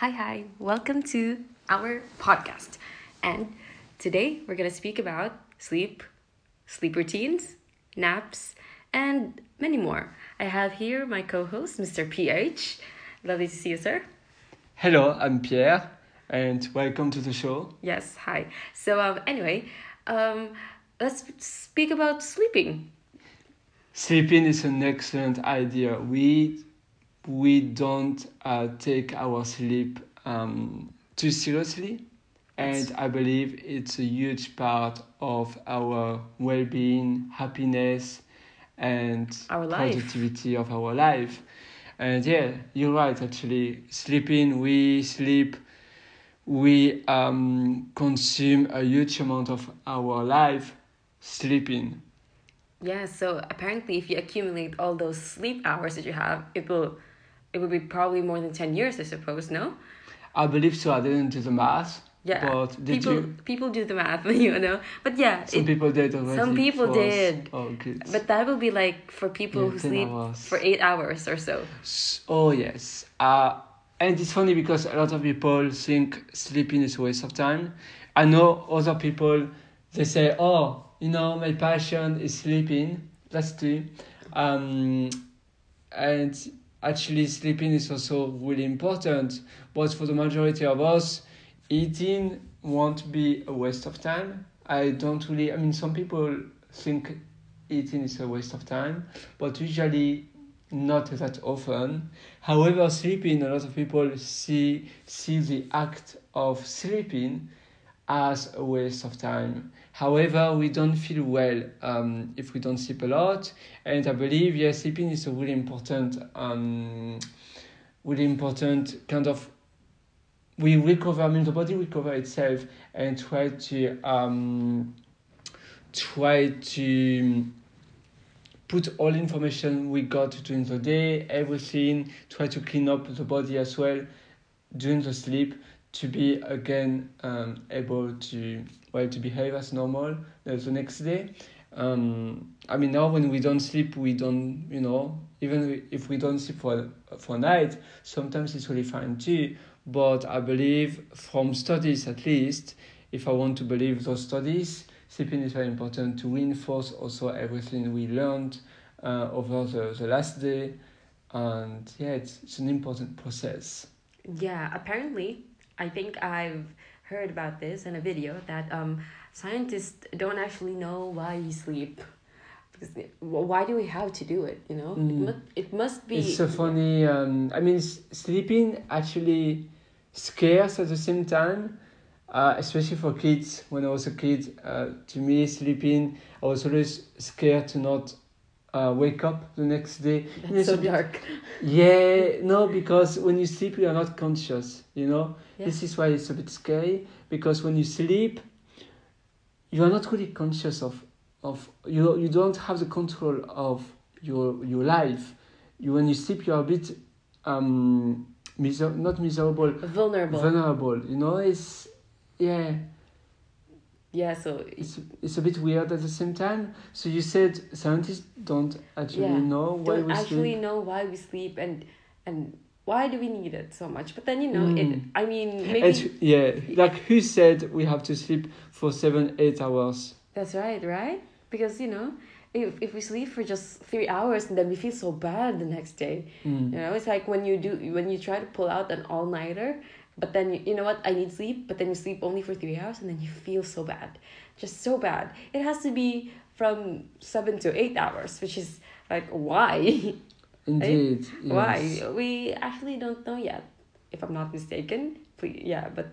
Hi, hi. Welcome to our podcast. And today we're going to speak about sleep, sleep routines, naps, and many more. I have here my co host, Mr. PH. Lovely to see you, sir. Hello, I'm Pierre, and welcome to the show. Yes, hi. So, um, anyway, um, let's speak about sleeping. Sleeping is an excellent idea. We we don't uh, take our sleep um, too seriously, and I believe it's a huge part of our well-being, happiness, and Our life. productivity of our life. And yeah, you're right. Actually, sleeping, we sleep, we um, consume a huge amount of our life sleeping. Yeah, so apparently, if you accumulate all those sleep hours that you have, it will, it would be probably more than ten years, I suppose. No. I believe so. I didn't do the math. Yeah. But did people you? people do the math, you know. But yeah, Some it- people did already. some people did. Oh, good. but that will be like for people Yeah, who sleep hours. for eight hours or so. Oh yes. Uh, and it's funny because a lot of people think sleeping is a waste of time. I know other people. They say, "Oh, you know, my passion is sleeping." That's true. Um, and actually, sleeping is also really important. But for the majority of us, eating won't be a waste of time. I don't really. I mean, some people think eating is a waste of time, but usually not that often. However, sleeping, a lot of people see see the act of sleeping as a waste of time. However, we don't feel well um, if we don't sleep a lot, and I believe yes, sleeping is a really important, um, really important kind of. We recover. I mean, the body recover itself and try to um, try to put all information we got during the day, everything, try to clean up the body as well during the sleep to be again um, able to well to behave as normal the next day. Um, I mean now when we don't sleep we don't you know even if we don't sleep for for night sometimes it's really fine too. But I believe from studies at least, if I want to believe those studies, sleeping is very important to reinforce also everything we learned uh, over the, the last day. And yeah, it's, it's an important process. Yeah, apparently, I think I've heard about this in a video that um scientists don't actually know why we sleep. Because why do we have to do it? You know, it, Mm. must, it must be. It's so funny. Um, I mean, s- sleeping actually scares at the same time, uh, especially for kids. When I was a kid, uh, to me, sleeping, I was always scared to not uh, wake up the next day. That's so bit- dark. Yeah, no, because when you sleep, you are not conscious, you know? Yeah. This is why it's a bit scary, because when you sleep, you are not really conscious of, of you, you don't have the control of your, your life. You, when you sleep, you are a bit, um, miser- not miserable, Vulnerable. vulnerable, you know? It's, yeah, yeah. So it's, it's a bit weird at the same time. So you said scientists don't actually Yeah, know why don't we actually sleep. know why we sleep and and why do we need it so much. But then you know it. Mm. I mean, maybe yeah, like who said we have to sleep for seven, eight hours? That's right, right? Because you know, if if we sleep for just three hours and then we feel so bad the next day. Mm. You know, it's like when you do when you try to pull out an all nighter, but then you, you know what, I need sleep, but then you sleep only for three hours and then you feel so bad. Just so bad. It has to be from seven to eight hours, which is like why? Indeed. yes. why? We actually don't know yet, if I'm not mistaken. Please, yeah, but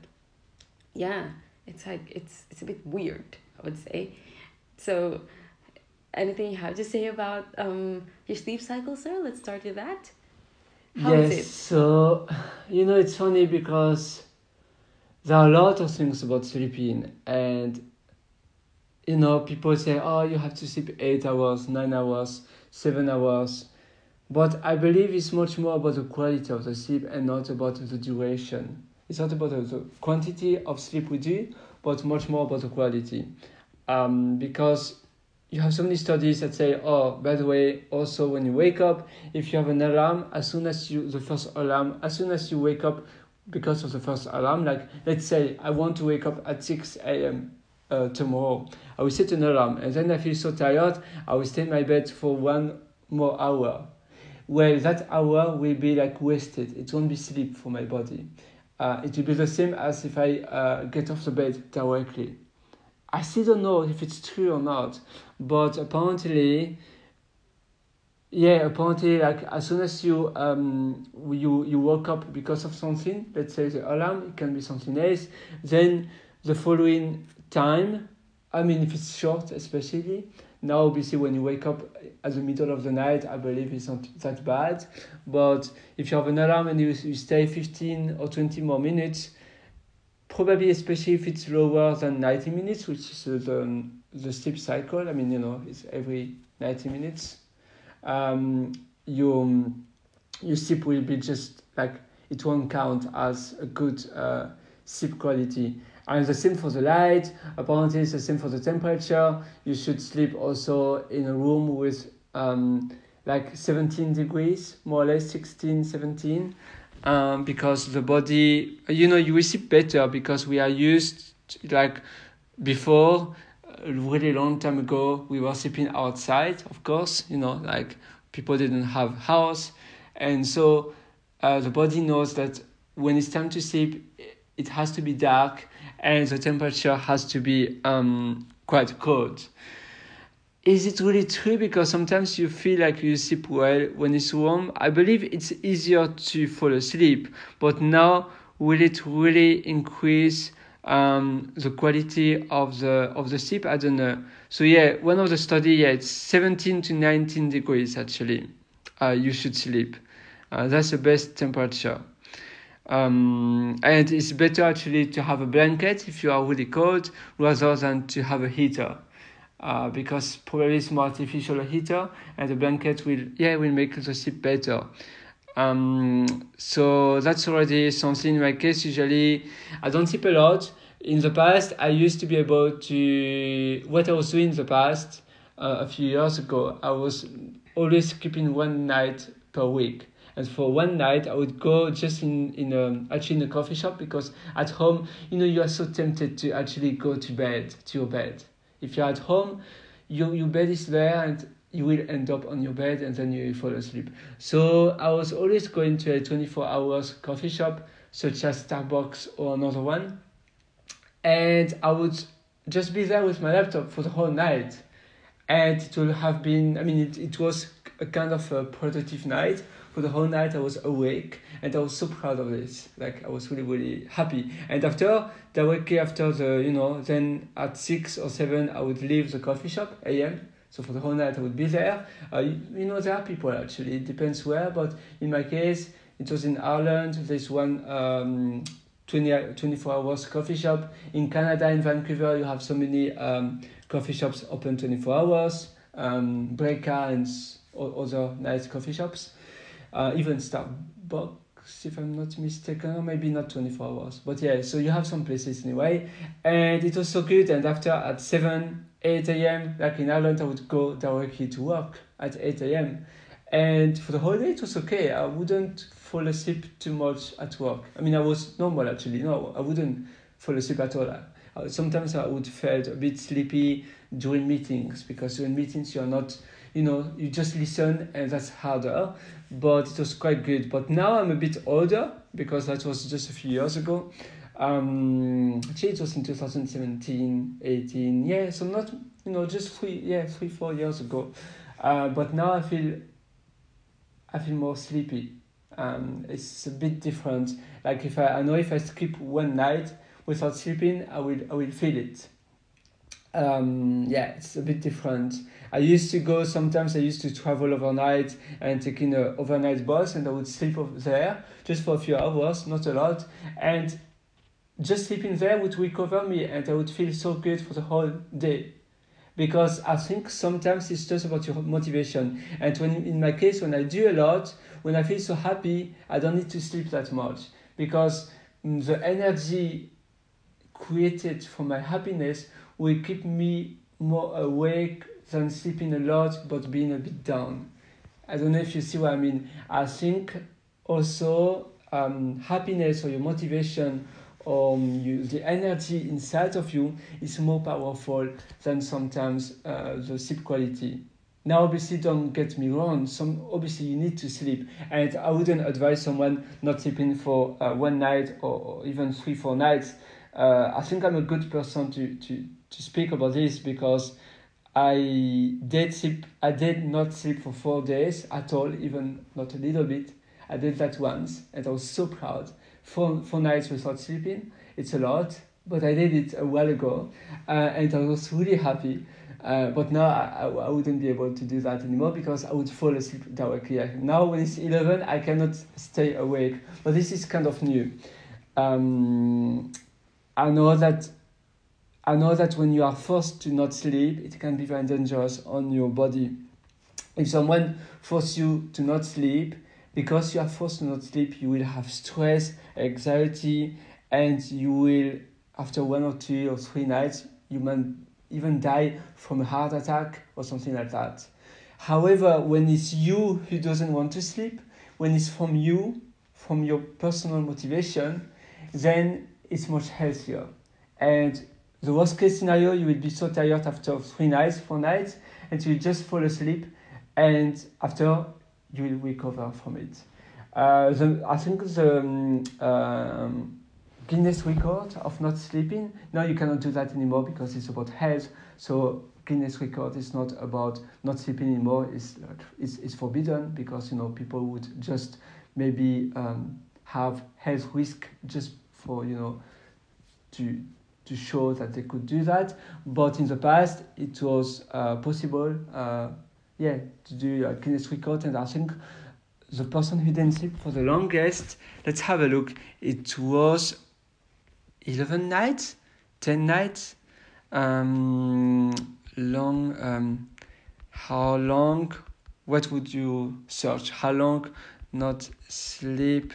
yeah, it's like it's it's a bit weird, I would say. So, anything you have to say about um your sleep cycle, sir? Let's start with that. How is yes. it? So, you know, it's funny because there are a lot of things about sleeping, and you know, people say, "Oh, you have to sleep eight hours, nine hours, seven hours," but I believe it's much more about the quality of the sleep and not about the duration. It's not about the quantity of sleep we do, but much more about the quality. Um, because you have so many studies that say, oh, by the way, also when you wake up, if you have an alarm, as soon as you, the first alarm, as soon as you wake up, because of the first alarm. Like let's say I want to wake up at six a.m. Uh, tomorrow. I will set an alarm, and then I feel so tired. I will stay in my bed for one more hour. Well, that hour will be like wasted. It won't be sleep for my body. Uh, it will be the same as if I uh, get off the bed directly. I still don't know if it's true or not, but apparently, yeah, apparently, like as soon as you um you you woke up because of something, let's say the alarm, it can be something else. Then the following time, I mean, if it's short, especially now, obviously, when you wake up at the middle of the night, I believe it's not that bad. But if you have an alarm and you, you stay fifteen or twenty more minutes, probably especially if it's lower than 90 minutes which is the, the sleep cycle i mean you know it's every 90 minutes um, your, your sleep will be just like it won't count as a good uh, sleep quality and the same for the light. Apparently it's the same for the temperature. You should sleep also in a room with um, like 17 degrees more or less 16 17 um, because the body, you know, you sleep better because we are used to, like before, a really long time ago, we were sleeping outside, of course, you know, like people didn't have house. And so uh, the body knows that when it's time to sleep, it has to be dark and the temperature has to be um, quite cold is it really true? Because sometimes you feel like you sleep well when it's warm. I believe it's easier to fall asleep, but now will it really increase um, the quality of the of the sleep? I don't know. So yeah, one of the study, yeah, it's 17 to 19 degrees actually. Uh, you should sleep. Uh, that's the best temperature. Um, and it's better actually to have a blanket if you are really cold rather than to have a heater uh, because probably more artificial heater and the blanket will yeah will make the sleep better. Um, so that's already something in my case. Usually, I don't sleep a lot. In the past, I used to be able to what I was doing in the past uh, a few years ago. I was always sleeping one night per week. And for one night, I would go just in in a, actually in a coffee shop because at home, you know, you are so tempted to actually go to bed to your bed if you're at home, your, your bed is there and you will end up on your bed and then you fall asleep. So I was always going to a 24 hours coffee shop, such as Starbucks or another one. And I would just be there with my laptop for the whole night. And it will have been, I mean, it, it was a kind of a productive night for the whole night I was awake and I was so proud of this. Like I was really really happy. And after directly after the you know then at six or seven I would leave the coffee shop a.m. So for the whole night I would be there. Uh, you, you know there are people actually. It depends where, but in my case it was in Ireland. There's one. Um, 20, 24 hours coffee shop. In Canada, in Vancouver, you have so many um, coffee shops open 24 hours, um, Breka and other nice coffee shops uh, even Starbucks, if I'm not mistaken, maybe not 24 hours. But yeah, so you have some places anyway. And it was so good. And after at 7, 8 a.m., like in Ireland, I would go directly to work at 8 a.m. And for the whole day, it was okay. I wouldn't fall asleep too much at work. I mean, I was normal actually. No, I wouldn't fall asleep at all. Uh, sometimes I would felt a bit sleepy during meetings because during meetings you're not you know you just listen and that's harder. But it was quite good. But now i'm a bit older because that was just a few years ago. Um actually it was in 2017 18 yeah so not you know just three yeah three four years ago. Uh, but now i feel i feel more sleepy. Um it's a bit different. Like if i, I know if i skip one night without sleeping i will i will feel it um yeah it's a bit different I used to go sometimes I used to travel overnight and taking an overnight bus and I would sleep there just for a few hours, not a lot. And just sleeping there would recover me and I would feel so good for the whole day. Because I think sometimes it's just about your motivation. And when in my case, when I do a lot, when I feel so happy, I don't need to sleep that much. Because the energy created for my happiness will keep me more awake than sleeping a lot but being a bit down. I don't know if you see what I mean. I think also um, happiness or your motivation or um, you, the energy inside of you is more powerful than sometimes uh, the sleep quality. Now, obviously, don't get me wrong. Some obviously you need to sleep, and I wouldn't advise someone not sleeping for uh, one night or, or, even three, four nights. Uh, I think I'm a good person to, to, to speak about this because I did sleep. I did not sleep for four days at all, even not a little bit. I did that once, and I was so proud. Four four nights without sleeping. It's a lot, but I did it a while ago, uh, and I was really happy. Uh, but now I, I wouldn't be able to do that anymore because I would fall asleep directly. Now when it's 11, I cannot stay awake. But this is kind of new. Um, I know that I know that when you are forced to not sleep, it can be very dangerous on your body. If someone forces you to not sleep, because you are forced to not sleep, you will have stress, anxiety, and you will, after one or two or three nights, you might even die from a heart attack or something like that. However, when it's you who doesn't want to sleep, when it's from you, from your personal motivation, then it's much healthier. And the worst case scenario, you will be so tired after three nights, four nights, and you just fall asleep, and after you will recover from it. Uh, the, I think the um, um, Guinness record of not sleeping. no, you cannot do that anymore because it's about health. So Guinness record is not about not sleeping anymore. It's it's, it's forbidden because you know people would just maybe um, have health risk just for you know to to show that they could do that. But in the past, it was uh, possible, uh, yeah, to do a Guinness record, and I think the person who didn't sleep for the longest, let's have a look. It was 11 nights, 10 nights. Um, long, um, how long, what would you search? How long not sleep?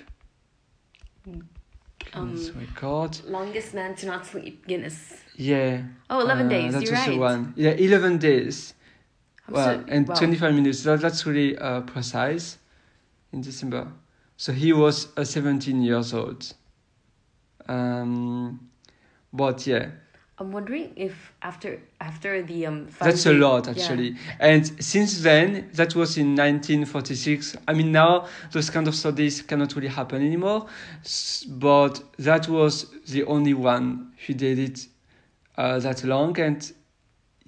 Um, record. Longest man to not sleep, Guinness. Yeah. Oh, 11 uh, days, That you're was the right. one. Yeah, 11 days. I'm Well, so- and wow. 25 minutes. That, that's really uh, precise in December. So he was uh, 17 years old. Um, but yeah, I'm wondering if after after the um. that's a lot yeah. actually. And since then, that was in 1946. I mean, now those kind of studies cannot really happen anymore. But that was the only one who did it uh, that long, and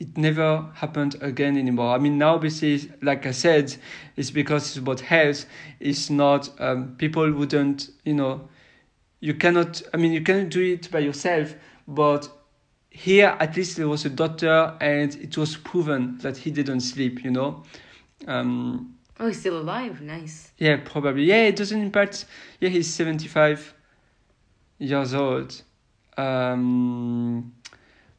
it never happened again anymore. I mean, now obviously, like I said, it's because it's about health. It's not um, people wouldn't, you know, you cannot. I mean, you can do it by yourself, but here at least there was a doctor, and it was proven that he didn't sleep. You know. Um, Oh, he's still alive. Nice. yeah, probably. Yeah, it doesn't impact. Yeah, he's 75 years old. Um,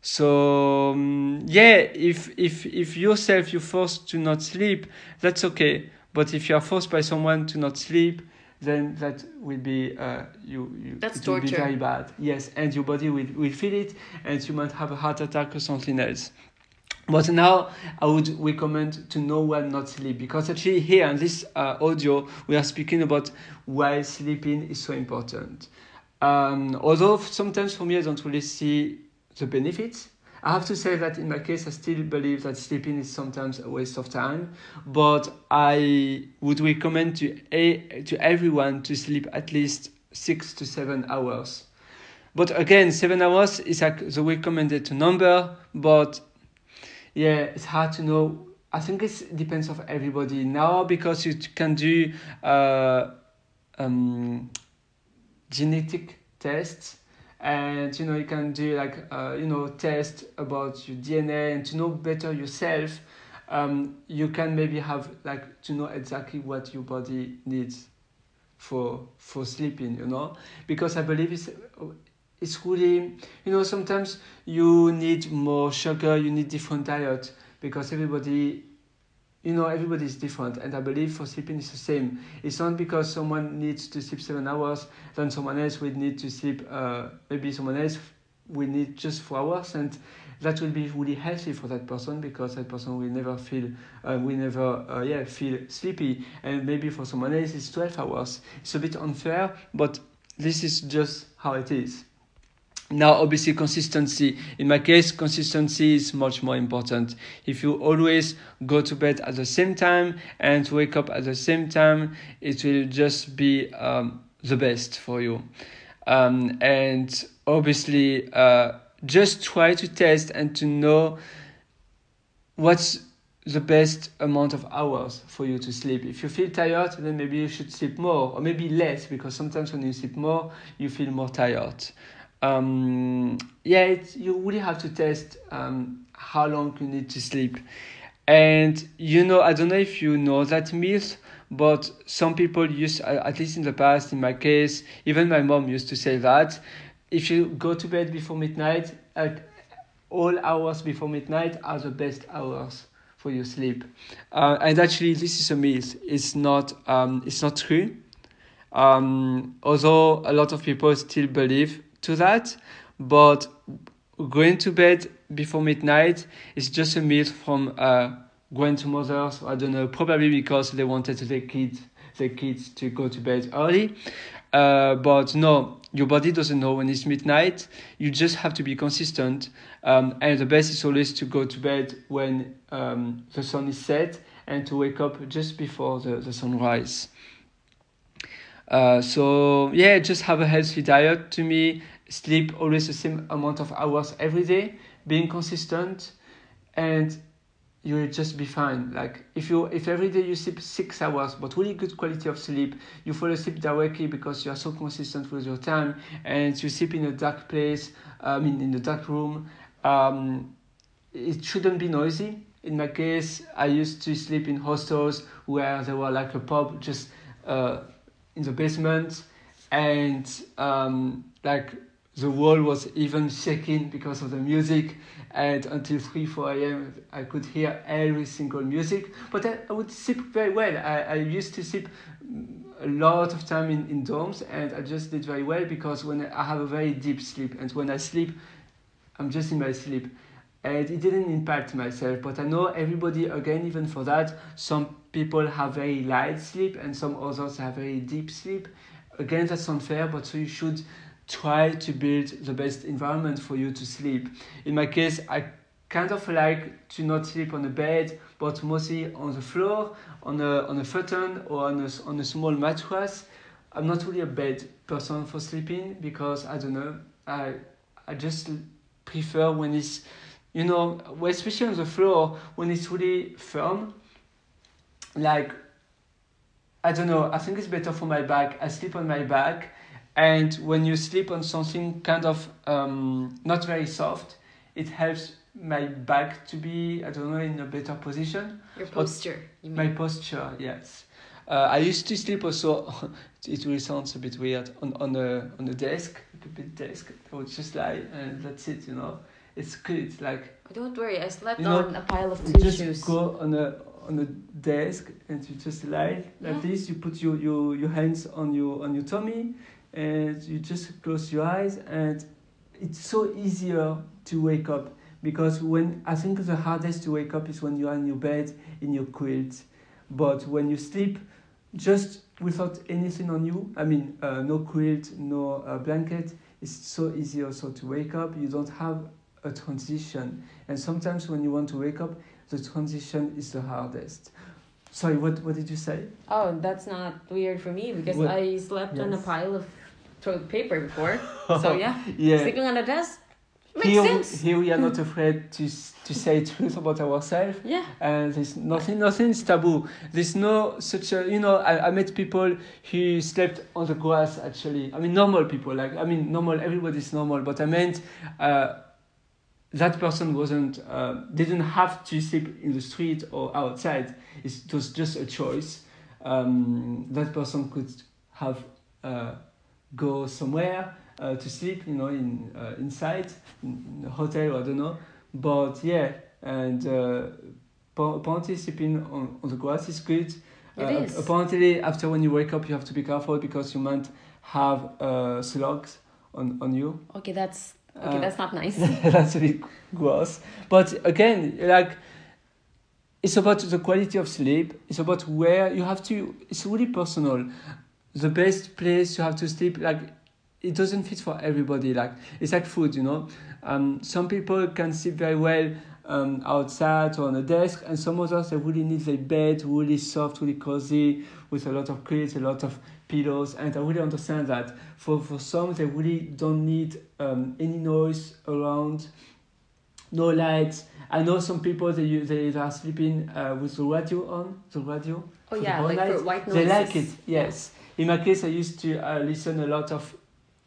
so um, yeah, if if if yourself you're forced to not sleep, that's okay. But if you are forced by someone to not sleep, then that will be uh, you. you That's it will be torture. very bad. Yes, and your body will, will feel it, and you might have a heart attack or something else. But now I would recommend to know one not sleep because actually here in this uh, audio we are speaking about why sleeping is so important. Um, although sometimes for me I don't really see the benefits. I have to say that in my case I still believe that sleeping is sometimes a waste of time, but I would recommend to a, to everyone to sleep at least six to seven hours. But again, seven hours is like the recommended number, but yeah, it's hard to know. I think it depends of everybody now because you can do uh, um, genetic tests and you know you can do like uh, you know test about your DNA and to know better yourself. Um, you can maybe have like to know exactly what your body needs for for sleeping. You know because I believe it's it's really you know sometimes you need more sugar you need different diet because everybody you know everybody is different and i believe for sleeping is the same. It's not because someone needs to sleep seven hours then someone else will need to sleep uh, maybe someone else will need just four hours and that will be really healthy for that person because that person will never feel uh, will never uh, yeah feel sleepy. And maybe for someone else it's 12 hours. It's a bit unfair but this is just how it is now obviously consistency in my case consistency is much more important if you always go to bed at the same time and wake up at the same time it will just be um, the best for you um, and obviously uh, just try to test and to know what's the best amount of hours for you to sleep. If you feel tired, then maybe you should sleep more, or maybe less, because sometimes when you sleep more, you feel more tired. Um, yeah, it, you really have to test um, how long you need to sleep. And you know, I don't know if you know that myth, but some people use, at least in the past, in my case, even my mom used to say that if you go to bed before midnight, at all hours before midnight are the best hours for your sleep. Uh, and actually, this is a myth. It's not. Um, it's not true. Um, although a lot of people still believe to that, but going to bed before midnight is just a myth from uh, grandmothers. I don't know, probably because they wanted their kids, their kids to go to bed early. Uh, but no, your body doesn't know when it's midnight. You just have to be consistent. Um, and the best is always to go to bed when um, the sun is set and to wake up just before the, the sunrise. Uh, so yeah, just have a healthy diet to me. Sleep always the same amount of hours every day. Being consistent, and you will just be fine. Like if you if every day you sleep six hours, but really good quality of sleep, you fall asleep directly because you are so consistent with your time, and you sleep in a dark place. I mean, in the dark room. Um, it shouldn't be noisy. In my case, I used to sleep in hostels where there were like a pub just uh, in the basement, and um, like the wall was even shaking because of the music and until 3 4 a.m i could hear every single music. But i, I would sleep very well. I, I used to sleep a lot of time in, in dorms and i just did very well because when i have a very deep sleep and when i sleep i'm just in my sleep. And it didn't impact myself but i know everybody again even for that some people have very light sleep and some others have very deep sleep. Again that's unfair but so you should try to build the best environment for you to sleep. In my case, I kind of like to not sleep on a bed, but mostly on the floor, on a on a futon or on a, on a small mattress. I'm not really a bed person for sleeping because I don't know. I I just prefer when it's you know, especially on the floor when it's really firm. Like I don't know. I think it's better for my back. I sleep on my back and when you sleep on something kind of um, not very soft, it helps my back to be, I don't know, in a better position. Your posture. You my posture, yes. Uh, I used to sleep also. it really sounds a bit weird on on a on a desk, a bit desk. I would just lie and that's it. You know, it's good. Like don't worry, I slept on know, a pile of tissues. Just go on a on a desk and you just lie like yeah. this. You put your, your your hands on your on your tummy and you just close your eyes and it's so easier to wake up because when I think the hardest to wake up is when you are in your bed in your quilt, but when you sleep, just without anything on you, I mean, uh, no quilt, no uh, blanket, it's so easy also to wake up. You don't have a transition, and sometimes when you want to wake up, the transition is the hardest. Sorry, what what did you say? Oh, that's not weird for me because what? I slept yes. on a pile of toilet paper before. so yeah, yeah. sleeping on a desk makes here, sense. Here we are not afraid to to say truth about ourselves. Yeah. And there's nothing, nothing is taboo. There's no such a, you know, I, I met people who slept on the grass actually. I mean, normal people, like, I mean, normal, everybody's normal, but I meant, uh, that person wasn't, uh, didn't have to sleep in the street or outside. It was just a choice. Um, that person could have, uh, go somewhere uh, to sleep, you know, in uh, inside in a hotel or I don't know. But yeah, and uh, apparently sleeping on, on the grass is good. It uh, is. Apparently, after when you wake up, you have to be careful because you might have uh, slugs on on you. Okay, that's Okay, Uh, that's not nice. that's a bit gross. But again, like it's about the quality of sleep. It's about where you have to. It's really personal. The best place you have to sleep, like it doesn't fit for everybody. Like it's like food, you know. Um, some people can sleep very well um, outside or on a desk, and some others they really need their bed really soft, really cozy, with a lot of quilts, a lot of pillows. And I really understand that. For for some, they really don't need um, any noise around, no lights. I know some people they they are sleeping uh, with the radio on, the radio. Oh yeah, like night. for white They like it, yes. In my case, I used to uh, listen a lot of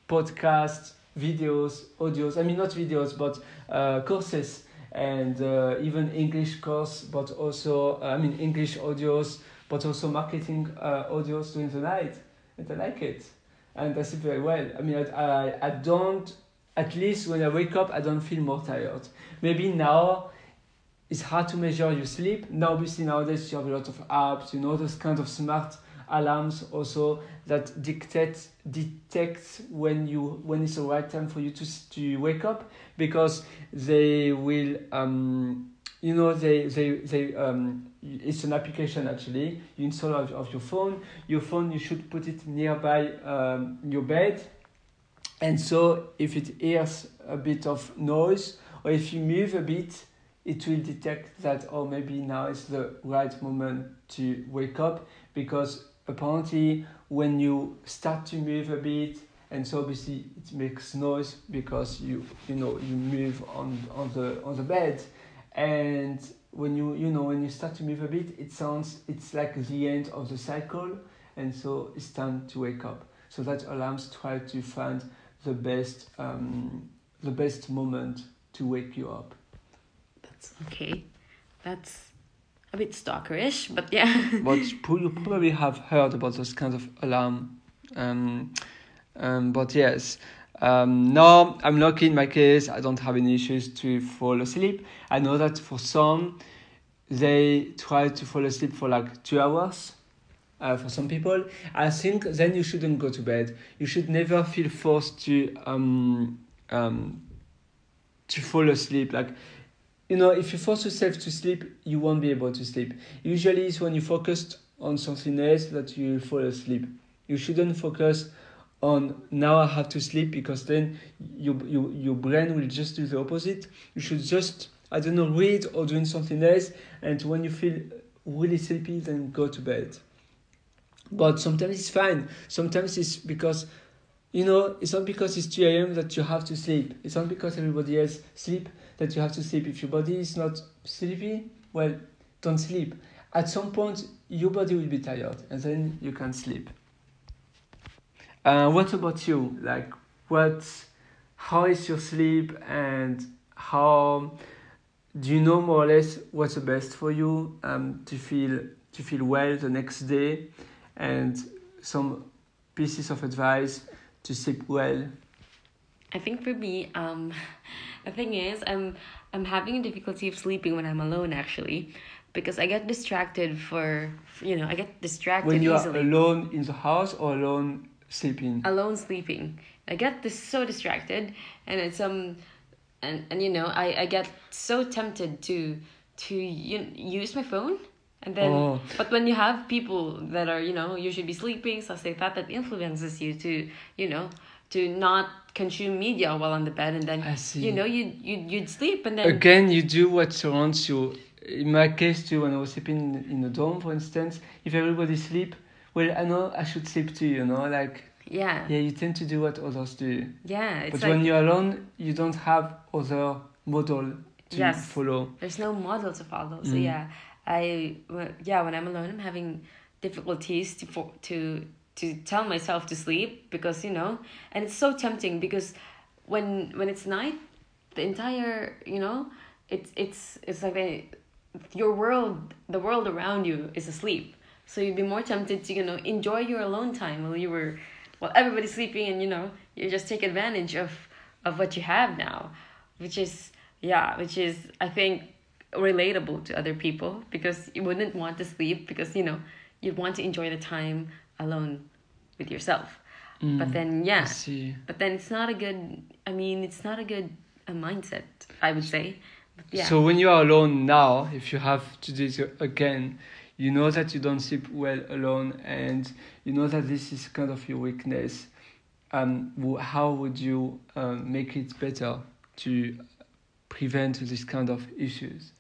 podcasts, videos, audios. I mean, not videos, but uh, courses and uh, even English course, but also uh, I mean English audios, but also marketing uh, audios during the night, and I like it, and I sleep very well. I mean, I, I, I don't. At least when I wake up, I don't feel more tired. Maybe now it's hard to measure your sleep. Now, obviously, nowadays you have a lot of apps, you know, those kind of smart alarms also that dictate detects when you when it's the right time for you to to wake up because they will um you know they they they um it's an application actually. You install of, of your phone. Your phone you should put it nearby um, your bed. And so if it hears a bit of noise or if you move a bit it will detect that oh maybe now is the right moment to wake up because apparently when you start to move a bit and so obviously it makes noise because you you know you move on on the on the bed. And when you you know when you start to move a bit it sounds it's like the end of the cycle and so it's time to wake up. So that alarms try to find the best um, the best moment to wake you up. That's okay. That's a bit stalkerish, but yeah. but you probably have heard about those kinds of alarm. Um, um, but yes, um, no, I'm lucky in my case. I don't have any issues to fall asleep. I know that for some, they try to fall asleep for like two hours. Uh, for some people, I think then you shouldn't go to bed. You should never feel forced to um, um, to fall asleep. Like you know, if you force yourself to sleep, you won't be able to sleep. Usually, it's when you focus on something else that you fall asleep. You shouldn't focus on now I have to sleep because then your your your brain will just do the opposite. You should just I don't know read or doing something else, and when you feel really sleepy, then go to bed. But sometimes it's fine. Sometimes it's because you know it's not because it's 2 a.m. that you have to sleep. It's not because everybody else sleep that you have to sleep. If your body is not sleepy, well, don't sleep. At some point, your body will be tired, and then you can sleep. Uh, what about you? Like, what? How is your sleep, and how do you know more or less what's the best for you um, to feel to feel well the next day, and some pieces of advice to sleep well? I think for me, um, the thing is, I'm I'm having a difficulty of sleeping when I'm alone actually, because I get distracted for you know I get distracted When you easily. are alone in the house or alone sleeping. alone sleeping. I get this so distracted, and it's um, and and you know I I get so tempted to to you use my phone, and then Oh. but when you have people that are you know you should be sleeping, so say that that influences you to you know to not consume media while on the bed, and then you know you you you'd sleep, and then Again, you do what surrounds you. In my case too, when I was sleeping in a dorm, for instance, if everybody sleep, well, I know I should sleep too. You know, like yeah yeah, you tend to do what others do. yeah it's but like when you're alone, you don't have other model to Yes. follow. there's no model to follow so Mm. yeah i yeah when i'm alone i'm having difficulties to for, to to tell myself to sleep because you know and it's so tempting because when when it's night the entire you know it's it's it's like a, your world the world around you is asleep. So you'd be more tempted to you know enjoy your alone time while you were while everybody's sleeping and you know you just take advantage of of what you have now which is yeah which is i think relatable to other people because you wouldn't want to sleep because you know you'd want to enjoy the time alone with yourself but Mm, then I yeah see. but then it's not a good I mean, it's not a good uh, mindset. I would say. But yeah. So when you are alone now, if you have to do it again, you know that you don't sleep well alone, and you know that this is kind of your weakness. Um, how would you um, make it better to prevent this kind of issues?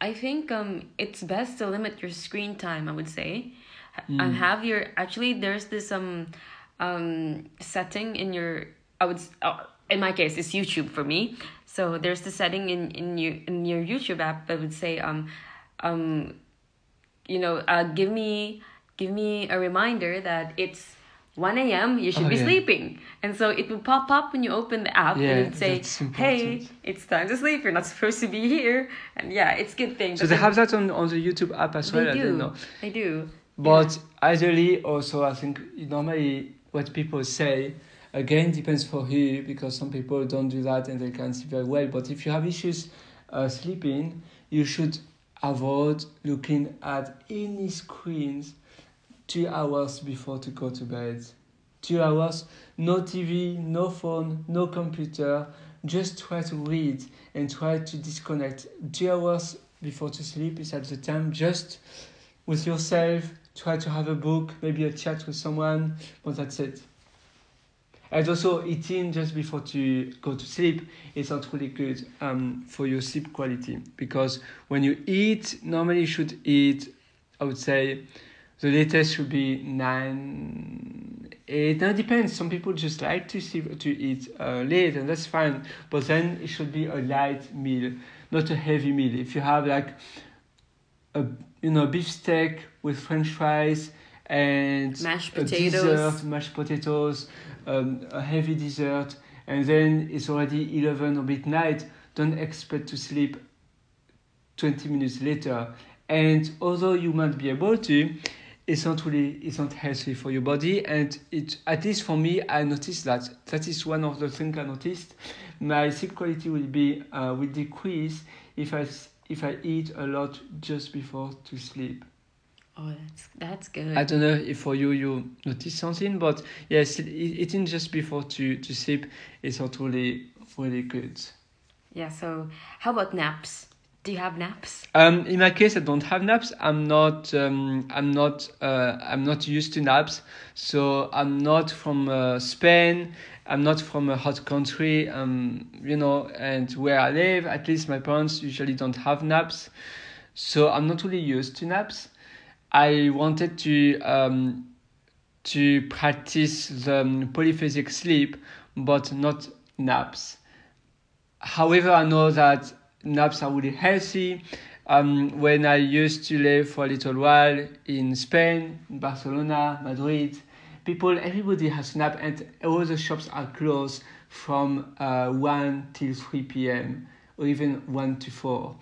I think um, it's best to limit your screen time. I would say, Mm. and have your actually there's this um um setting in your I would uh, in my case it's YouTube for me. So there's the setting in in your in your YouTube app that would say um um you know uh give me give me a reminder that it's 1 a.m. you should Oh, be yeah. sleeping and so it would pop up when you open the app Yeah, and it would say hey it's time to sleep you're not supposed to be here and yeah it's a good thing So they then- have that on, on the YouTube app as well. I do. don't know. They do. But ideally, also, I think normally what people say again depends for who because some people don't do that and they can sleep very well. But if you have issues uh, sleeping, you should avoid looking at any screens two hours before to go to bed. Two hours, no TV, no phone, no computer. Just try to read and try to disconnect. Two hours before to sleep is at the time just with yourself. Try to have a book, maybe a chat with someone, but that's it. And also eating just before to go to sleep is not really good um, for your sleep quality because when you eat, normally you should eat, I would say, the latest should be nine, eight. Now it depends. Some people just like to sleep to eat uh, late, and that's fine. But then it should be a light meal, not a heavy meal. If you have like a you know beef steak with French fries and Mashed potatoes. dessert, mashed potatoes, um, a heavy dessert, and then it's already eleven or midnight. Don't expect to sleep twenty minutes later. And although you might be able to, it's not really it's not healthy for your body. And it at least for me, I noticed that that is one of the things I noticed. My sleep quality will be uh, will decrease if I if I eat a lot just before to sleep. Oh, that's that's good. I don't know if for you you notice something, but yes, eating just before to, to sleep is not really really good. yeah. So, how about naps? Do you have naps? Um, in my case, I don't have naps. I'm not. Um, I'm not. Uh, I'm not used to naps. So I'm not from uh, Spain. I'm not from a hot country. Um, you know, and where I live, at least my parents usually don't have naps. So I'm not really used to naps. I wanted to um, to practice the um, polyphasic sleep, but not naps. However, I know that naps are really healthy. Um, when I used to live for a little while in Spain, in Barcelona, Madrid, people, everybody has nap, and all the shops are closed from uh, 1 till 3 p.m. or even 1 to 4.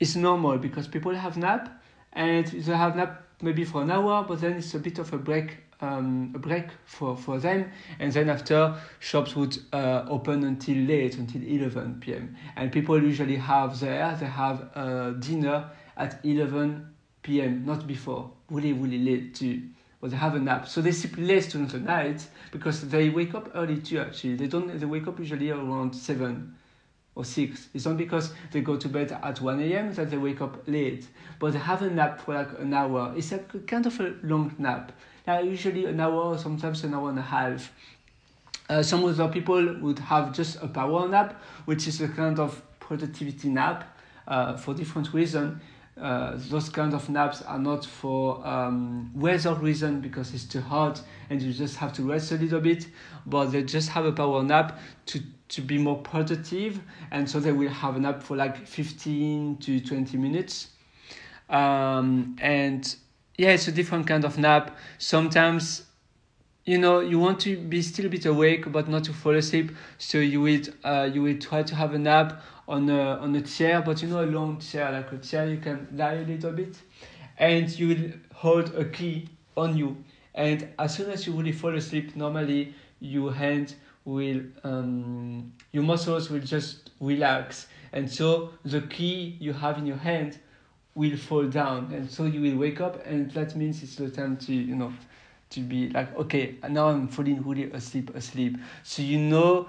It's normal because people have nap, and they have nap maybe for an hour, but then it's a bit of a break, um, a break for, for them, and then after shops would uh, open until late, until 11 p.m. And people usually have there, they have uh, dinner at 11 p.m., not before, really, really late too. But they have a nap, so they sleep less during the night because they wake up early too. Actually, they don't. They wake up usually around seven or six. It's not because they go to bed at 1 a.m. that they wake up late, but they have a nap for like an hour. It's a kind of a long nap. Now, usually an hour, sometimes an hour and a half. Uh, some other people would have just a power nap, which is a kind of productivity nap uh, for different reasons. Uh, those kind of naps are not for um, weather reason because it's too hot and you just have to rest a little bit, but they just have a power nap to to be more productive, and so they will have a nap for like 15 to 20 minutes. Um, and yeah, it's a different kind of nap. Sometimes you know you want to be still a bit awake but not to fall asleep so you will uh, you will try to have a nap on a on a chair but you know a long chair like a chair you can lie a little bit. And you will hold a key on you. And as soon as you really fall asleep normally your hand will um, your muscles will just relax. And so the key you have in your hand will fall down. And so you will wake up and that means it's the time to you know to be like okay now i'm falling really asleep asleep. So you know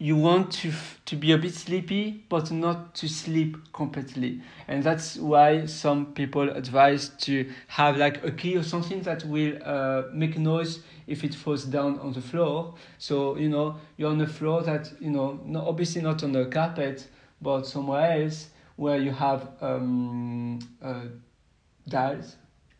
you want to f- to be a bit sleepy but not to sleep completely. And that's why some people advise to have like a key or something that will uh, make noise if it falls down on the floor. So you know you're on the floor that you know no, obviously not on the carpet but somewhere else where you have um, uh, tiles.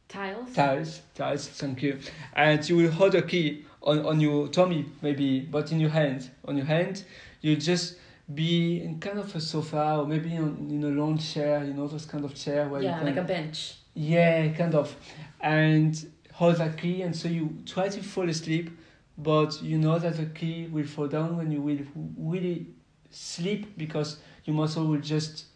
Tiles. tiles tiles thank you. And you will hold a key on, on your tummy maybe but in your hand on your hand you just be in kind of a sofa or maybe on, in a long chair you know those kind of chair where yeah, you can like a bench. yeah kind of and hold that key and so you try to fall asleep but you know that the key will fall down when you will really sleep because your muscle will just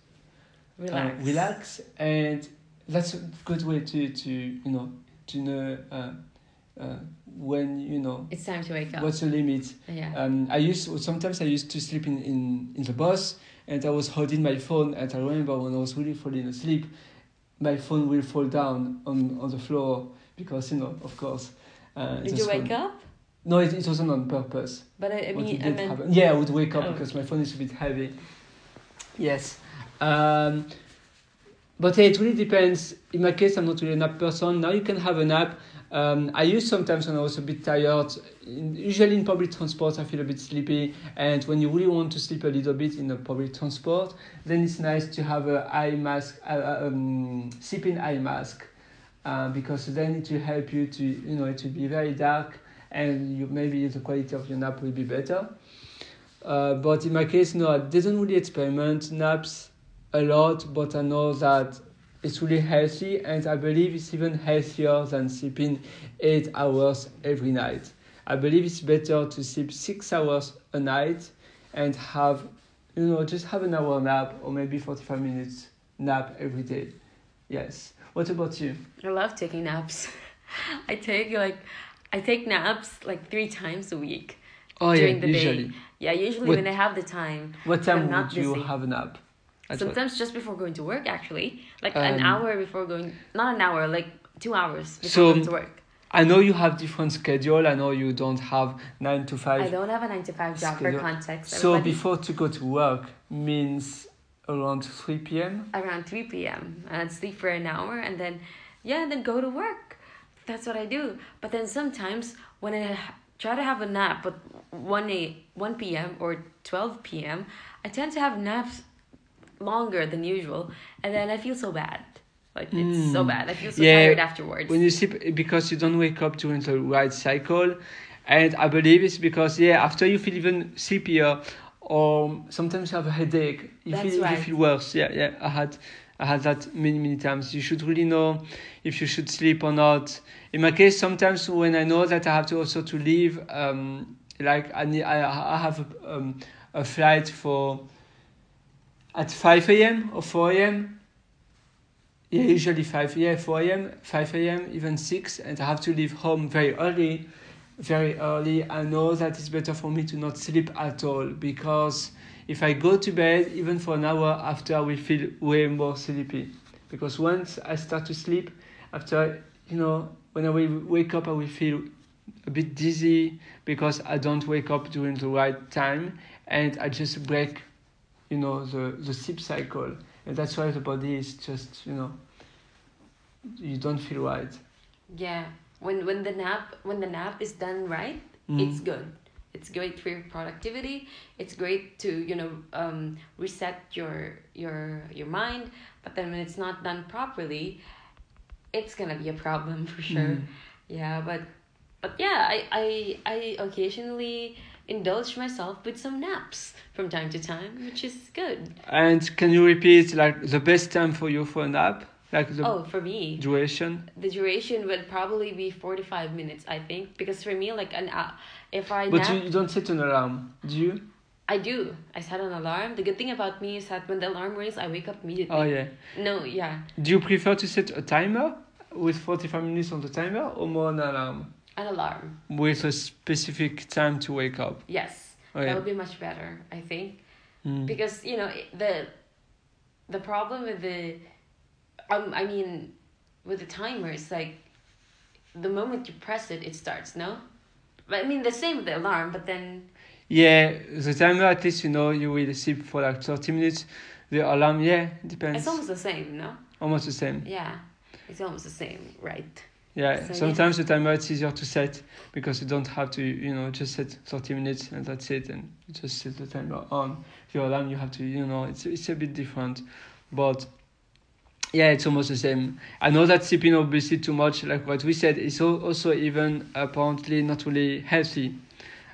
Relax. uh, relax and that's a good way to to you know to know uh, uh, when you know It's time to wake up. what's the limit yeah. um, I used sometimes I used to sleep in, in, in the bus and I was holding my phone and I remember when I was really falling asleep my phone will fall down on, on the floor because you know of course uh, Did you wake phone- up? no it, it wasn't on purpose But I, I mean, it I meant. happen. Yeah, I would wake up Oh. because my phone is a bit heavy. Yes. Um, but it really depends. In my case, I'm not really a nap person. Now you can have a nap. Um, I used sometimes when I was a bit tired. In, usually in public transport, I feel a bit sleepy. And when you really want to sleep a little bit in a public transport, then it's nice to have a eye mask, uh, um, sleeping eye mask, uh, because then it will help you to, you know, it will be very dark, and you maybe the quality of your nap will be better. Uh, but in my case, no, I didn't really experiment naps a lot, but I know that it's really healthy, and I believe it's even healthier than sleeping eight hours every night. I believe it's better to sleep six hours a night and have, you know, just have an hour nap or maybe 45 minutes nap every day. Yes. What about you? I love taking naps. I take like, I take naps like three times a week. Oh, During yeah, the day. usually. Yeah, usually What- when I have the time. What time I'm would you have a nap? What- Sometimes just before going to work, actually, like an Um, hour before going. Not an hour, like two hours before So- going to work. I know you have different schedule. I know you don't have nine to five. I don't have a nine to five job for schedule. context. So before to go to work means around 3 p.m. around 3 p.m. and I'd sleep for an hour and then, yeah, and then go to work. That's what I do. But then sometimes when I try to have a nap but 1, a, 1 p.m. or 12 p.m., I tend to have naps longer than usual and then I feel so bad. Like, it's so Mm. bad. I feel so Yeah, tired afterwards. When you sleep, because you don't wake up during the right cycle, and I believe it's because yeah, after you feel even sleepier, or sometimes you have a headache. You That's feel right. you feel worse. Yeah, yeah. I had I had that many many times. You should really know if you should sleep or not. In my case, sometimes when I know that I have to also to leave, um, like I need, I I have a, um, a flight for at five a.m. or four a.m. Yeah, usually 5 yeah, 4 a.m., 5 a.m., even 6, and I have to leave home very early. Very early. I know that it's better for me to not sleep at all because if I go to bed, even for an hour after, I will feel way more sleepy. Because once I start to sleep, after, you know, when I will wake up, I will feel a bit dizzy because I don't wake up during the right time and I just break, you know, the, the sleep cycle. And that's why the body is just you know you don't feel right. Yeah. When, when the nap when the nap is done right, it's good. It's great for your productivity. It's great to you know um, reset your your your mind. But then when it's not done properly it's gonna be a problem for sure. Mm. yeah but but yeah I, I i occasionally indulge myself with some naps from time to time which is good. And can you repeat like the best time for you for a nap? Like the oh for me? duration? The duration would probably be 45 minutes i think. Because for me like an hour if i but nap you, you don't set an alarm do you? I do. I set an alarm. The good thing about me is that when the alarm rings, I wake up immediately. oh yeah. No, yeah, do you prefer to set a timer with 45 minutes on the timer or more an alarm an alarm. with a specific time to wake up Yes, oh that would be much better. I think Mm. because you know the the problem with the um I mean with the timer it's like the moment you press it, it starts. No, but I mean the same with the alarm. But then Yeah, the timer at least you know you will sleep for like thirty minutes. The alarm, yeah, depends. It's almost the same, no? almost the same. Yeah, it's almost the same, right? Yeah, So, yeah. sometimes the timer it's easier to set because you don't have to, you know, just set 30 minutes and that's it, and just set the timer on. The alarm you have to, you know, it's it's a bit different, but yeah, it's almost the same. I know that sleeping obviously too much, like what we said, is also even apparently not really healthy.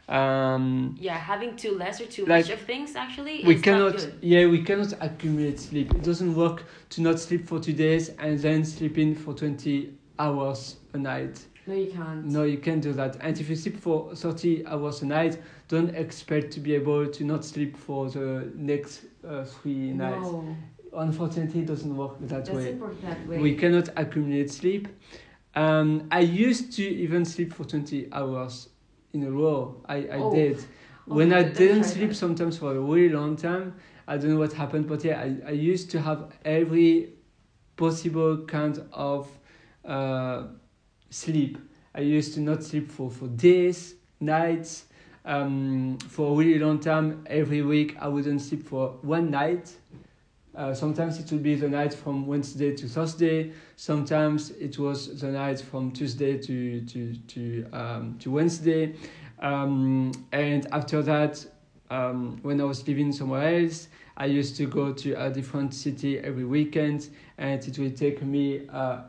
Um, Yeah, having too less or too Like, much of things actually we is cannot yeah we cannot accumulate sleep it doesn't work to not sleep for two days and then sleeping for 20 hours a night. No, you can't. no you can't do that. And if you sleep for 30 hours a night don't expect to be able to not sleep for the next uh, three nights. No, unfortunately it doesn't work that way. doesn't work that way. we cannot accumulate sleep. Um, i used to even sleep for 20 hours in a row. I, I Oh. did. Oh, when I didn't sleep sometimes for a really long time, I don't know what happened, but yeah, I, I used to have every possible kind of uh, sleep. I used to not sleep for, for days, nights. Um, for a really long time, every week, I wouldn't sleep for one night. Uh, sometimes it would be the night from Wednesday to Thursday. Sometimes it was the night from Tuesday to to to um, to Wednesday. Um, and after that, um, when I was living somewhere else, I used to go to a different city every weekend, and it will take me, uh,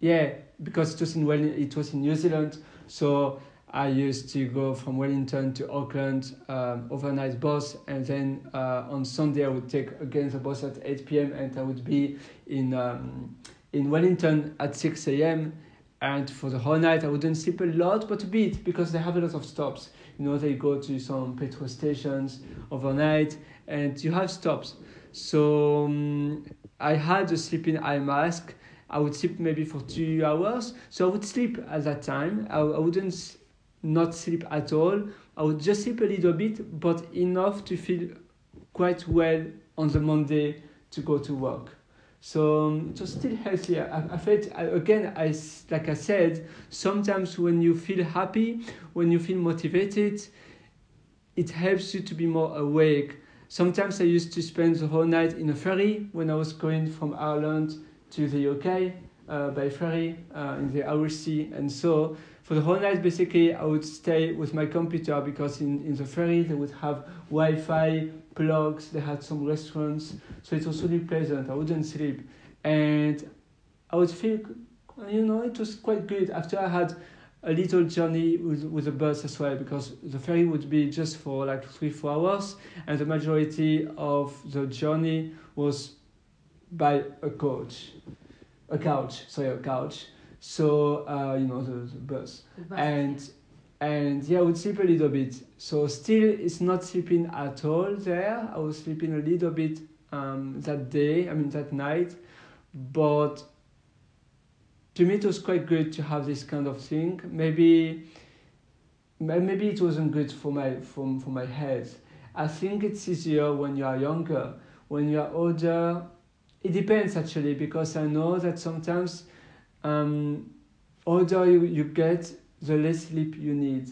yeah, because it was in it was in New Zealand, so I used to go from Wellington to Auckland um, overnight bus, and then uh, on Sunday I would take again the bus at 8 p.m. and I would be in um, in Wellington at 6 a.m. And for the whole night I wouldn't sleep a lot, but a bit because they have a lot of stops. You know, they go to some petrol stations overnight, and you have stops. So um, I had a sleeping eye mask. I would sleep maybe for two hours. So I would sleep at that time. I, I wouldn't not sleep at all. I would just sleep a little bit, but enough to feel quite well on the Monday to go to work. So um, it was still healthy. I, I felt I, again, I like I said, sometimes when you feel happy, when you feel motivated, it helps you to be more awake. Sometimes I used to spend the whole night in a ferry when I was going from Ireland to the UK uh, by ferry uh, in the Irish Sea, and so for the whole night basically I would stay with my computer because in, in the ferry they would have Wi-Fi plugs, they had some restaurants, so it was really pleasant. I wouldn't sleep, and I would feel, you know, it was quite good after I had a little journey with with the bus as well because the ferry would be just for like three four hours, and the majority of the journey was by a coach, a couch, sorry, a couch. So uh, you know the, the bus and and yeah, I would sleep a little bit. So still, it's not sleeping at all there. I was sleeping a little bit um, that day. I mean that night, but to me it was quite good to have this kind of thing. Maybe maybe it wasn't good for my for, for my health. I think it's easier when you are younger. When you are older, it depends actually because I know that sometimes um, older you, you get, the less sleep you need.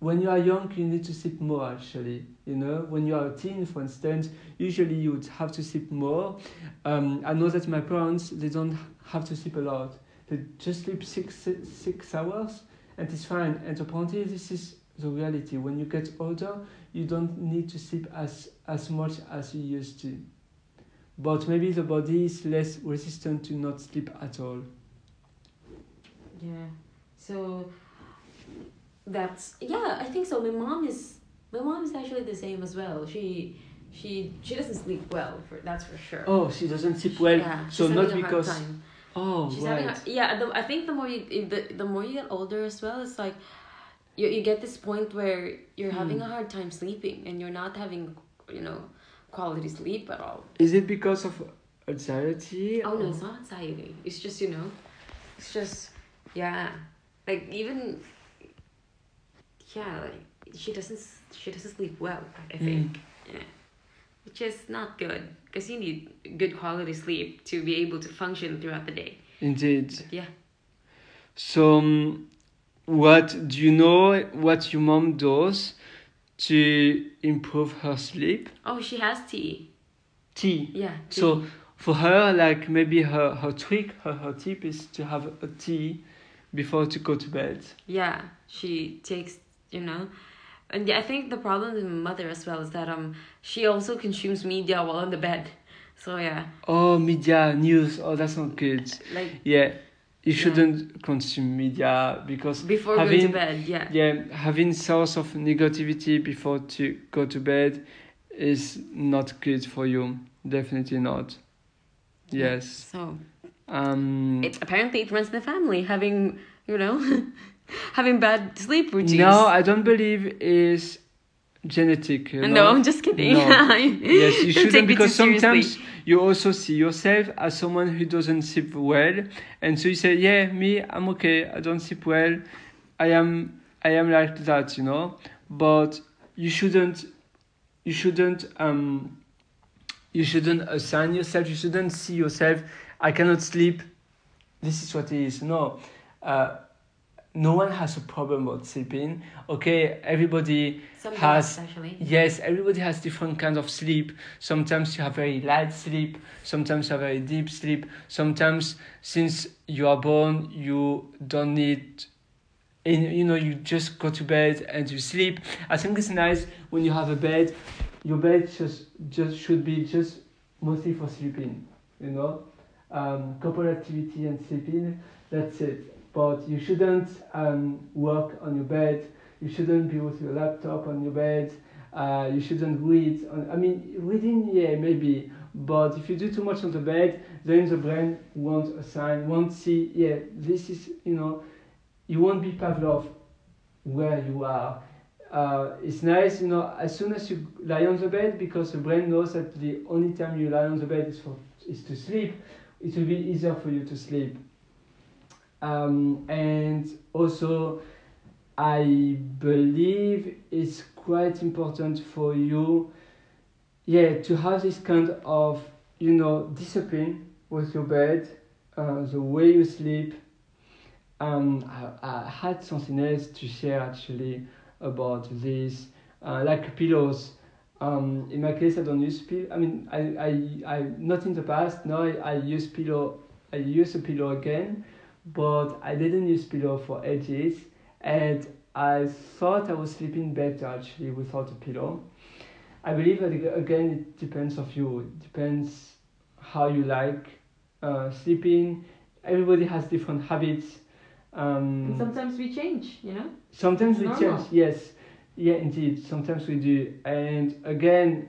When you are young, you need to sleep more actually. You know, when you are a teen, for instance, usually you would have to sleep more. Um, I know that my parents they don't have to sleep a lot. They just sleep six six hours, and it's fine. And apparently, this is the reality. When you get older, you don't need to sleep as as much as you used to. But maybe the body is less resistant to not sleep at all. Yeah. So that's yeah, I think so. My mom is my mom is actually the same as well. She she she doesn't sleep well for that's for sure. Oh, she doesn't sleep well. yeah, so she's not having a hard because. time. Oh, She's right. having yeah. The, I think the more you the, the more you get older as well, it's like you you get this point where you're having Hmm. a hard time sleeping and you're not having you know quality sleep at all. Is it because of anxiety? Oh no, it's not anxiety. It's just you know, it's just yeah, like even yeah, like she doesn't she doesn't sleep well. I think yeah, which is not good because you need good quality sleep to be able to function throughout the day. Indeed. But yeah. So, um, what do you know? What your mom does to improve her sleep. Oh, she has tea. Tea. Yeah. tea. So for her, like maybe her, her trick, her, her tip is to have a tea before to go to bed. yeah, she takes you know, and yeah, I think the problem with my mother as well is that um she also consumes media while on the bed. So yeah, Oh, media, news. Oh, that's not good. like Yeah, you shouldn't consume media because before having, going to bed. Yeah. Yeah, having source of negativity before to go to bed is not good for you. Definitely not. Yes. So Um. it's apparently it runs in the family having you know having bad sleep routines. No, I don't believe is genetic. No? I'm just kidding. No. Yes, you shouldn't because sometimes. You also see yourself as someone who doesn't sleep well, and so you say, "Yeah, me, I'm okay. I don't sleep well. I am, I am like that," you know. But you shouldn't, you shouldn't, um, you shouldn't assign yourself. You shouldn't see yourself. I cannot sleep. This is what it is. No, uh, no one has a problem about sleeping. Okay, everybody has. Yes, everybody has different kinds of sleep. Sometimes you have very light sleep, sometimes you have very deep sleep. Sometimes, since you are born, you don't need, and you know, you just go to bed and you sleep. I think it's nice when you have a bed. Your bed just just should be just mostly for sleeping. You know, um, couple activity and sleeping. That's it. But you shouldn't um, work on your bed you shouldn't be with your laptop on your bed. Uh, you shouldn't read. On, I mean, reading, yeah, maybe. But if you do too much on the bed, then the brain won't assign, won't see, yeah, this is, you know, you won't be Pavlov where you are. Uh, it's nice, you know, as soon as you lie on the bed, because the brain knows that the only time you lie on the bed is, for, is to sleep, it will be easier for you to sleep. Um, and also, I believe it's quite important for you, yeah, to have this kind of, you know, discipline with your bed, uh, the way you sleep. Um, I, I had something else to share actually about this, uh, like pillows. Um, in my case, I don't use pillow. I mean, I, I, I not in the past. Now I, I use pillow. I use a pillow again, but I didn't use pillow for ages and I thought I was sleeping better actually without a pillow. I believe that again it depends of you. It depends how you like uh, sleeping. Everybody has different habits. Um, And sometimes we change, you know. Sometimes we change, yes. Yeah, indeed. Sometimes we do. And again,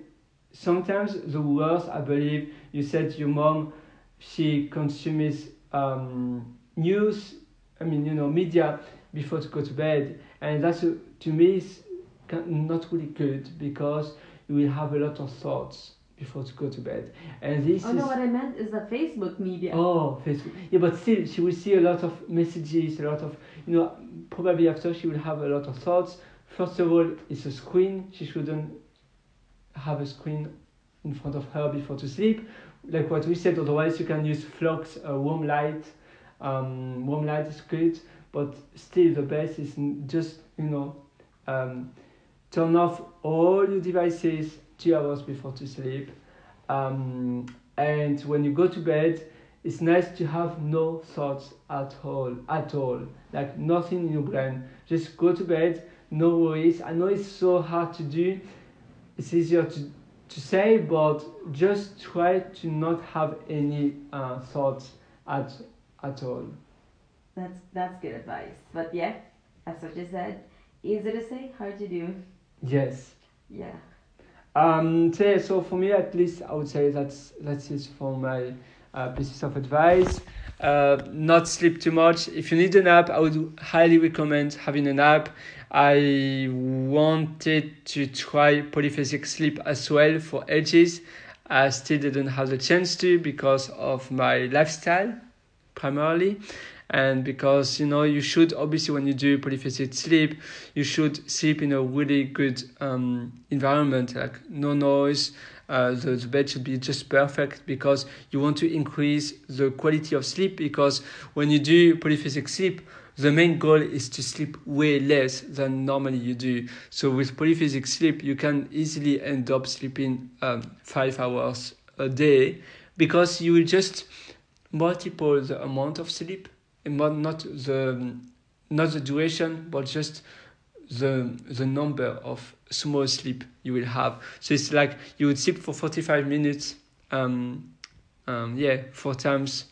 sometimes the worst, I believe, you said your mom, she consumes um, news, I mean, you know, media before to go to bed. And that's, uh, to me, is not really good because you will have a lot of thoughts before to go to bed. And this Oh is. no, what I meant is the Facebook media. Oh, Facebook. Yeah, but still, she will see a lot of messages, a lot of, you know, probably after she will have a lot of thoughts. First of all, it's a screen. She shouldn't have a screen in front of her before to sleep. Like what we said, otherwise you can use flux, a warm light. Um, warm light is good, but still the best is just, you know, um, turn off all your devices two hours before to sleep. Um, and when you go to bed, it's nice to have no thoughts at all, at all, like nothing in your brain. Just go to bed, no worries. I know it's so hard to do. It's easier to to say, but just try to not have any uh, thoughts at at all. That's that's good advice. But yeah, as what you said, easy to say, hard to do. Yes. Yeah. Um, so, so for me, at least, I would say that's that's it for my uh, pieces of advice. Uh, not sleep too much. If you need a nap, I would highly recommend having a nap. I wanted to try polyphasic sleep as well for ages. I still didn't have the chance to because of my lifestyle, primarily and because you know you should obviously when you do polyphasic sleep you should sleep in a really good um, environment like no noise uh, the, the bed should be just perfect because you want to increase the quality of sleep because when you do polyphasic sleep the main goal is to sleep way less than normally you do. So with polyphasic sleep, you can easily end up sleeping um, five hours a day because you will just multiple the amount of sleep and not the not the duration, but just the the number of small sleep you will have. So it's like you would sleep for 45 minutes. Um, um, yeah, four times.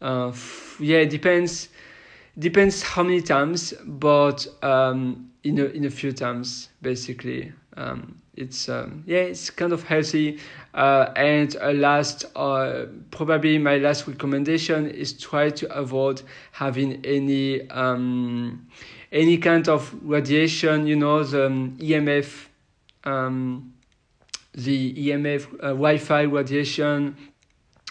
Uh, f- yeah, it depends. Depends how many times, but um, in a in a few times basically. Um, it's um, yeah, it's kind of healthy. Uh, and a last, uh, probably my last recommendation is try to avoid having any um, any kind of radiation. You know, the um, EMF, um, the EMF, uh, Wi-Fi radiation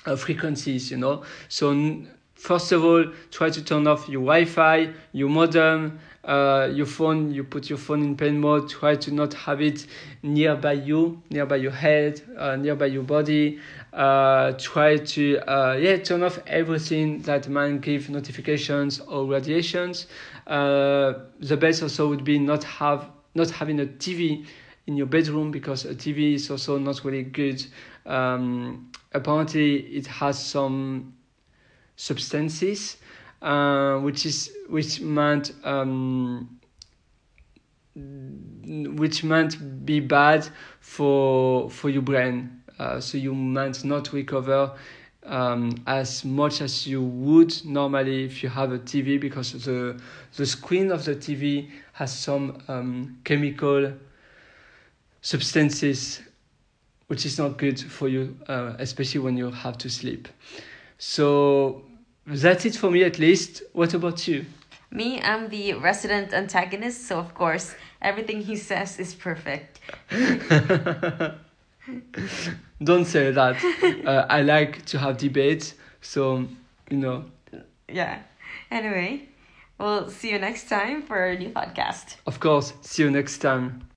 uh, frequencies. You know, so. N- first of all, try to turn off your Wi-Fi, your modem, uh, your phone. You put your phone in plane mode. Try to not have it nearby you, nearby your head, uh, nearby your body. Uh, try to uh, yeah turn off everything that might give notifications or radiations. Uh, the best also would be not have not having a TV in your bedroom because a TV is also not really good. Um, apparently, it has some substances, uh, which is which meant um, which might be bad for for your brain. Uh, so you might not recover um, as much as you would normally if you have a TV because the the screen of the TV has some um, chemical substances which is not good for you, uh, especially when you have to sleep. So that's it for me at least. What about you? Me, I'm the resident antagonist, so of course, everything he says is perfect. Don't say that. Uh, I like to have debates, so, you know. Yeah. Anyway, we'll see you next time for a new podcast. Of course, see you next time.